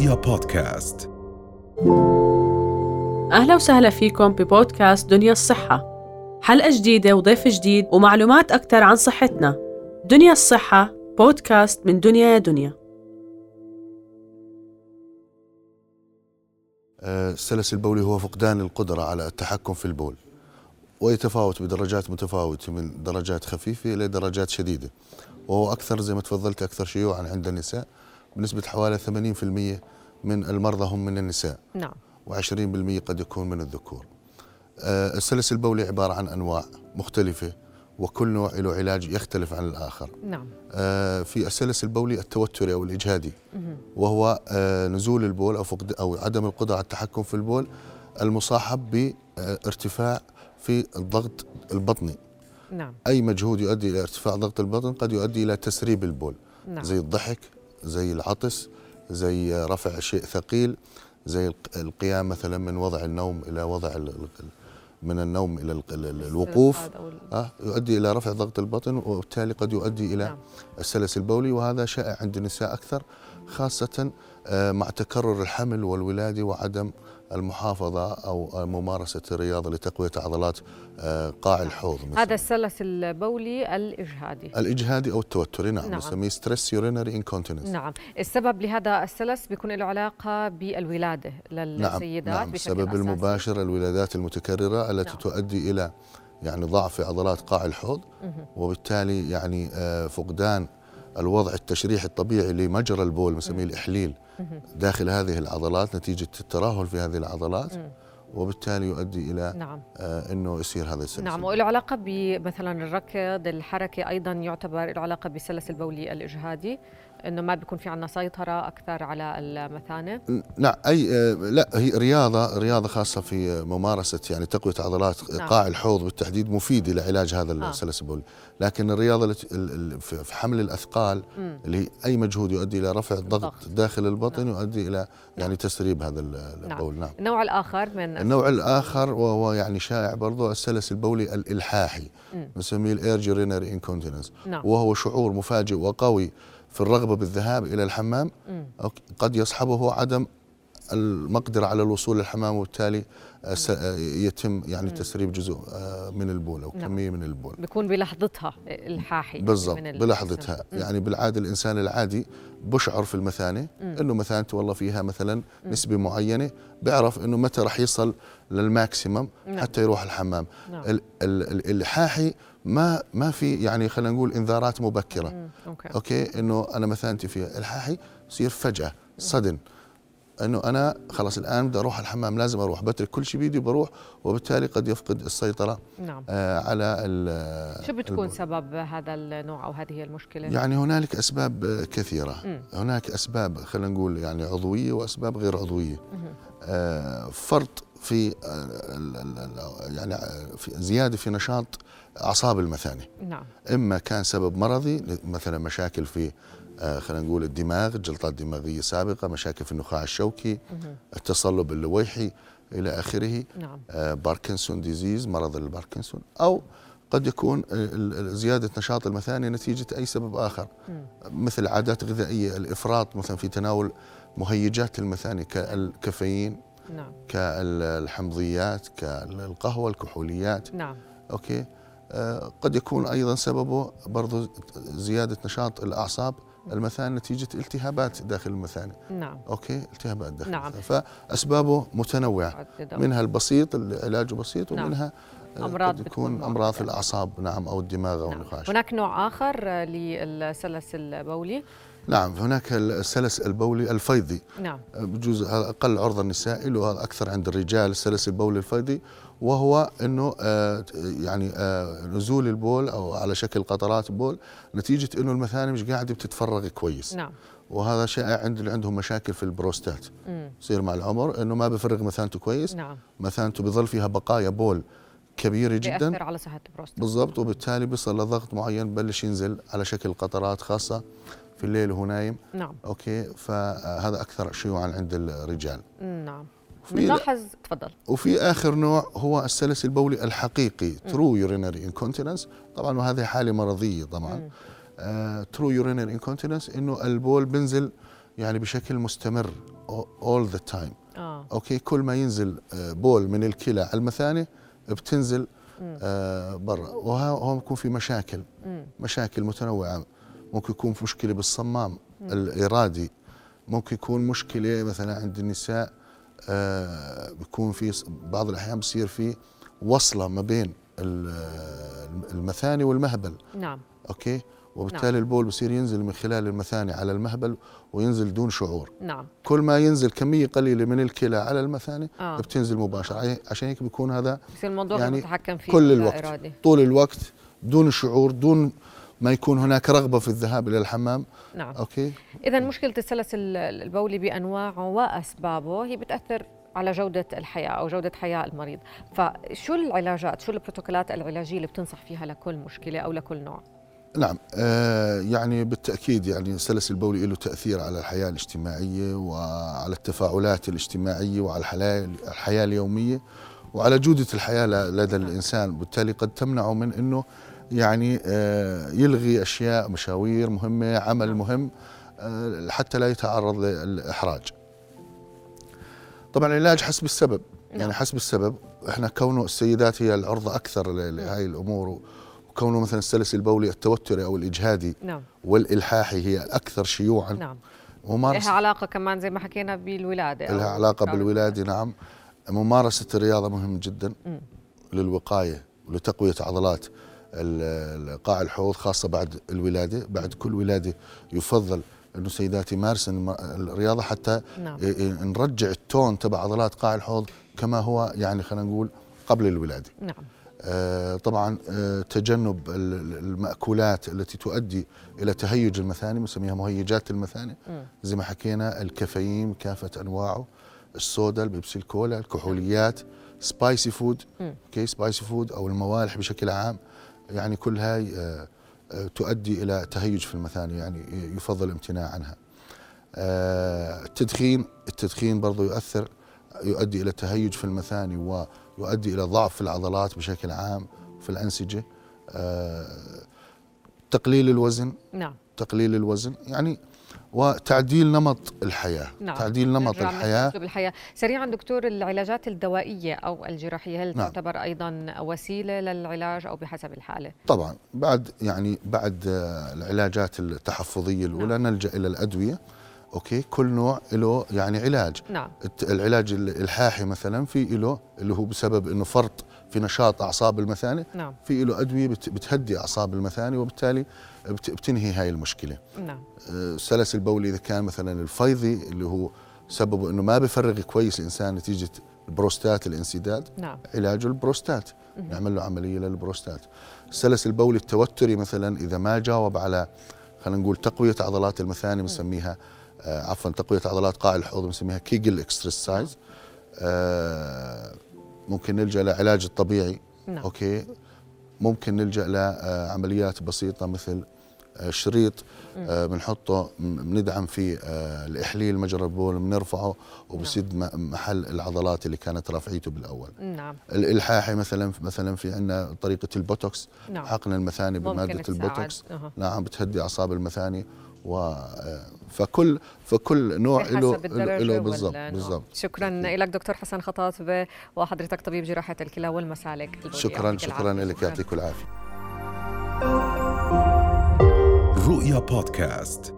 رؤيا بودكاست. أهلا وسهلا فيكم ببودكاست دنيا الصحة. حلقة جديدة وضيف جديد ومعلومات أكثر عن صحتنا. دنيا الصحة بودكاست من دنيا يا دنيا. آه، السلس البولي هو فقدان القدرة على التحكم في البول ويتفاوت بدرجات متفاوتة من درجات خفيفة إلى درجات شديدة وهو أكثر زي ما تفضلت أكثر شيوعا عند النساء. بنسبة حوالي 80% من المرضى هم من النساء. نعم. و20% قد يكون من الذكور. آه، السلس البولي عبارة عن أنواع مختلفة وكل نوع له علاج يختلف عن الآخر. نعم. آه، في السلس البولي التوتري أو الإجهادي. وهو آه، نزول البول أو فقد أو عدم القدرة على التحكم في البول المصاحب بارتفاع في الضغط البطني. نعم. أي مجهود يؤدي إلى ارتفاع ضغط البطن قد يؤدي إلى تسريب البول. نعم. زي الضحك زي العطس زي رفع شيء ثقيل زي الق- القيام مثلا من وضع النوم إلى وضع من النوم إلى ال- ال- الوقوف آه يؤدي إلى رفع ضغط البطن وبالتالي قد يؤدي إلى نعم. السلس البولي وهذا شائع عند النساء أكثر خاصة آه، مع تكرر الحمل والولادة وعدم المحافظة أو ممارسة الرياضة لتقوية عضلات آه، قاع الحوض مثلاً. هذا السلس البولي الإجهادي الإجهادي أو التوتري نعم, نعم. نعم. نسميه stress urinary incontinence نعم السبب لهذا السلس بيكون له علاقة بالولادة نعم للسيدات نعم بشكل السبب. المباشر الولادات المتكررة التي نعم. تؤدي إلى يعني ضعف عضلات قاع الحوض. وبالتالي يعني آه، فقدان الوضع التشريحي الطبيعي لمجرى البول نسميه الإحليل. داخل هذه العضلات نتيجة الترهل في هذه العضلات. وبالتالي يؤدي إلى نعم آه، أنه يصير هذا السلس نعم وله علاقة بمثلا الركض الحركة أيضا يعتبر له علاقة بالسلس البولي الإجهادي إنه ما بيكون في عندنا سيطرة أكثر على المثانة نعم أي آه، لا هي رياضة رياضة خاصة في ممارسة يعني تقوية عضلات نعم. قاع الحوض بالتحديد مفيده لعلاج هذا آه. السلس البولي لكن الرياضة في حمل الأثقال. اللي هي أي مجهود يؤدي إلى رفع الضغط الضغط. داخل البطن يؤدي إلى يعني تسريب هذا ال- نعم. البول نعم النوع الآخر من النوع الآخر وهو يعني شائع برضه السلس البولي الإلحاحي. نسميه ال urge urinary incontinence نعم وهو شعور مفاجئ وقوي في الرغبة بالذهاب إلى الحمام مم. قد يصحبه عدم المقدرة على الوصول للحمام وبالتالي آه، آه، يتم يعني تسريب جزء آه، من البول أو نعم. كمية من البول بيكون بلحظتها الحاحي بالضبط بلحظتها مم. يعني بالعادة الإنسان العادي بشعر في المثانة مم. أنه مثانته والله فيها مثلا نسبة معينة بيعرف أنه متى رح يصل لل maximum نعم. حتى يروح الحمام نعم. ال- ال- ال- الإلحاحي ما ما في يعني خلينا نقول انذارات مبكرة مم. okay okay إنه أنا مثانتي فيها الحاحي يصير فجأة sudden إنه أنا خلاص الآن بدي أروح الحمام لازم أروح بترك كل شيء بيدي وبروح وبالتالي قد يفقد السيطرة نعم آه على ال- شو بتكون. سبب هذا النوع أو هذه المشكلة؟ يعني هنالك أسباب كثيرة مم. هناك أسباب خلينا نقول يعني عضوية وأسباب غير عضوية. آه فرط في آه، يعني آه، في زيادة في نشاط أعصاب المثانه نعم. إما كان سبب مرضي مثلا مشاكل في آه، خلينا نقول الدماغ جلطات دماغية سابقة مشاكل في النخاع الشوكي مهم. التصلب اللويحي إلى آخره. نعم. Parkinson disease مرض الباركنسون أو قد يكون زيادة نشاط المثانه نتيجة أي سبب آخر. مم. مثل عادات غذائية الإفراط مثلا في تناول مهيجات المثانه كالكافيين. نعم. كالحمضيات كالقهوة الكحوليات. نعم. okay. آه، قد يكون أيضا سببه برضو زيادة نشاط الأعصاب المثانة نتيجة التهابات داخل المثانة. نعم. okay التهابات داخل نعم. فأسبابه متنوعة. منها البسيط اللي علاجه بسيط نعم. ومنها أمراض قد بتكون أمراض في. الأعصاب نعم أو الدماغ أو نعم. النخاع هناك نوع آخر للسلس البولي. نعم هناك السلس البولي الفيضي. نعم. بجوز هذا أقل عرضه للنساء وهذا أكثر عند الرجال السلس البولي الفيضي وهو إنه آه يعني آه نزول البول أو على شكل قطرات بول نتيجة إنه المثانة مش قاعدة بتتفرغ كويس. نعم. وهذا شائع عند اللي عندهم مشاكل في البروستات. يصير مع العمر إنه ما بفرغ مثانته كويس. نعم. مثانته بظل فيها بقايا بول كبيرة جدا. بيأثر على صحة البروستات. بالضبط وبالتالي بيصل لضغط معين ببلش ينزل على شكل قطرات خاصة. في الليل وهو نايم. نعم. okay فهذا أكثر شيوعا عند الرجال. نعم. بنلاحظ تفضل. وفي آخر نوع هو السلس البولي الحقيقي true urinary incontinence طبعا وهذه حالة مرضية طبعا. true urinary incontinence إنه البول بنزل يعني بشكل مستمر the time. آه. أوكي كل ما ينزل آه، بول من الكلى على المثانه بتنزل آه، برا. وهون بيكون في مشاكل. مم. مشاكل متنوعة. ممكن يكون في مشكلة بالصمام الارادي ممكن يكون مشكلة مثلا عند النساء آه، بيكون في بعض الأحيان بصير في وصلة ما بين ال- المثاني والمهبل. نعم. okay؟ وبالتالي البول بصير ينزل من خلال المثاني على المهبل وينزل دون شعور. نعم. كل ما ينزل كمية قليلة من الكلى على المثاني آه. بتنزل مباشرة. عشان هيك بيكون هذا بصير الموضوع يعني متحكم فيه كل الوقت. إرادي. طول الوقت دون شعور دون ما يكون هناك رغبة في الذهاب إلى الحمام؟ نعم. أوكي. إذا مشكلة السلس ال- البولي بأنواعه وأسبابه هي بتأثر على جودة الحياة أو جودة حياة المريض. فشو العلاجات شو البروتوكولات العلاجية اللي بتنصح فيها لكل مشكلة أو لكل نوع؟ نعم. آه يعني بالتأكيد يعني السلس البولي له تأثير على الحياة الاجتماعية وعلى التفاعلات الاجتماعية وعلى الحياة اليومية وعلى جودة الحياة ل- لدى الإنسان. بالتالي قد تمنعه من إنه يعني آه يلغي أشياء مشاوير مهمة عمل مهم آه حتى لا يتعرض للإحراج. طبعا العلاج حسب السبب. يعني نعم. حسب السبب إحنا كونه السيدات هي العرضه أكثر ل- لهذه الأمور وكونه مثلا السلس البولي التوتري أو الإجهادي نعم. والإلحاحي هي الاكثر شيوعا. نعم. لها ممارسه علاقة كمان زي ما حكينا بالولادة أو لها علاقة بالولادة نعم. ممارسة الرياضة مهم جدا. للوقاية ولتقويه عضلات قاع الحوض خاصة بعد الولادة بعد كل ولادة يفضل إنه السيدات يمارسن الرياضة حتى نعم. نرجع ال tone تبع عضلات قاع الحوض كما هو يعني خلينا نقول قبل الولادة نعم آه، طبعا آه، تجنب ال- ال- المأكولات التي تؤدي إلى تهيج المثاني بنسميها مهيجات المثاني. زي ما حكينا الكافيين كافة أنواعه الصودا البيبسي الكولا الكحوليات spicy food. okay spicy food أو الموالح بشكل عام يعني كل هاي آه، آه، تؤدي إلى تهيج في المثاني يعني يفضل الامتناع عنها. آه، التدخين التدخين برضه يؤثر يؤدي إلى تهيج في المثاني ويؤدي إلى ضعف في العضلات بشكل عام في الأنسجة. آه، تقليل الوزن. نعم. تقليل الوزن يعني وتعديل نمط الحياة. نعم. تعديل نمط أسلوب الحياة. سريعا دكتور العلاجات الدوائية أو الجراحية هل نعم. تعتبر أيضا وسيلة للعلاج أو بحسب الحالة؟ طبعا بعد يعني بعد آه، العلاجات التحفظية الأولى نلجأ إلى الأدوية. okay كل نوع له يعني علاج. نعم. العلاج ال- الإلحاحي مثلا في له اللي هو بسبب إنه فرط في نشاط أعصاب المثانه نعم. في له أدوية بت- بتهدي أعصاب المثانه وبالتالي بت- بتنهي هاي المشكلة. نعم. آه، السلس البولي إذا كان مثلا الفيضي اللي هو سببه إنه ما بفرغ كويس الإنسان نتيجة البروستات الانسداد. نعم. علاجه البروستات. نعمل له عملية للبروستات. السلس البولي التوتري مثلا إذا ما جاوب على خلينا نقول تقوية عضلات المثانه بنسميها آه عفوا تقوية عضلات قاع الحوض بنسميها Kegel exercise آه ممكن نلجأ لعلاج الطبيعي. نعم. okay. ممكن نلجأ لعمليات بسيطة مثل آه، شريط آه، بنحطه بندعم فيه آه، الإحليل مجرى البول بنرفعه وبسد م- محل العضلات اللي كانت رافعيته بالأول نعم الإلحاحي مثلا مثلا في عندنا طريقة البوتوكس نعم حقن المثاني بمادة. البوتوكس أها. نعم بتهدي أعصاب المثاني و آه، فكل فكل نوع له له بالضبط والنوع. بالضبط شكرا لك دكتور حسن خطاطبة وحضرتك طبيب جراحة الكلى والمسالك. شكرا شكرا. لك يعطيك العافية رؤيا بودكاست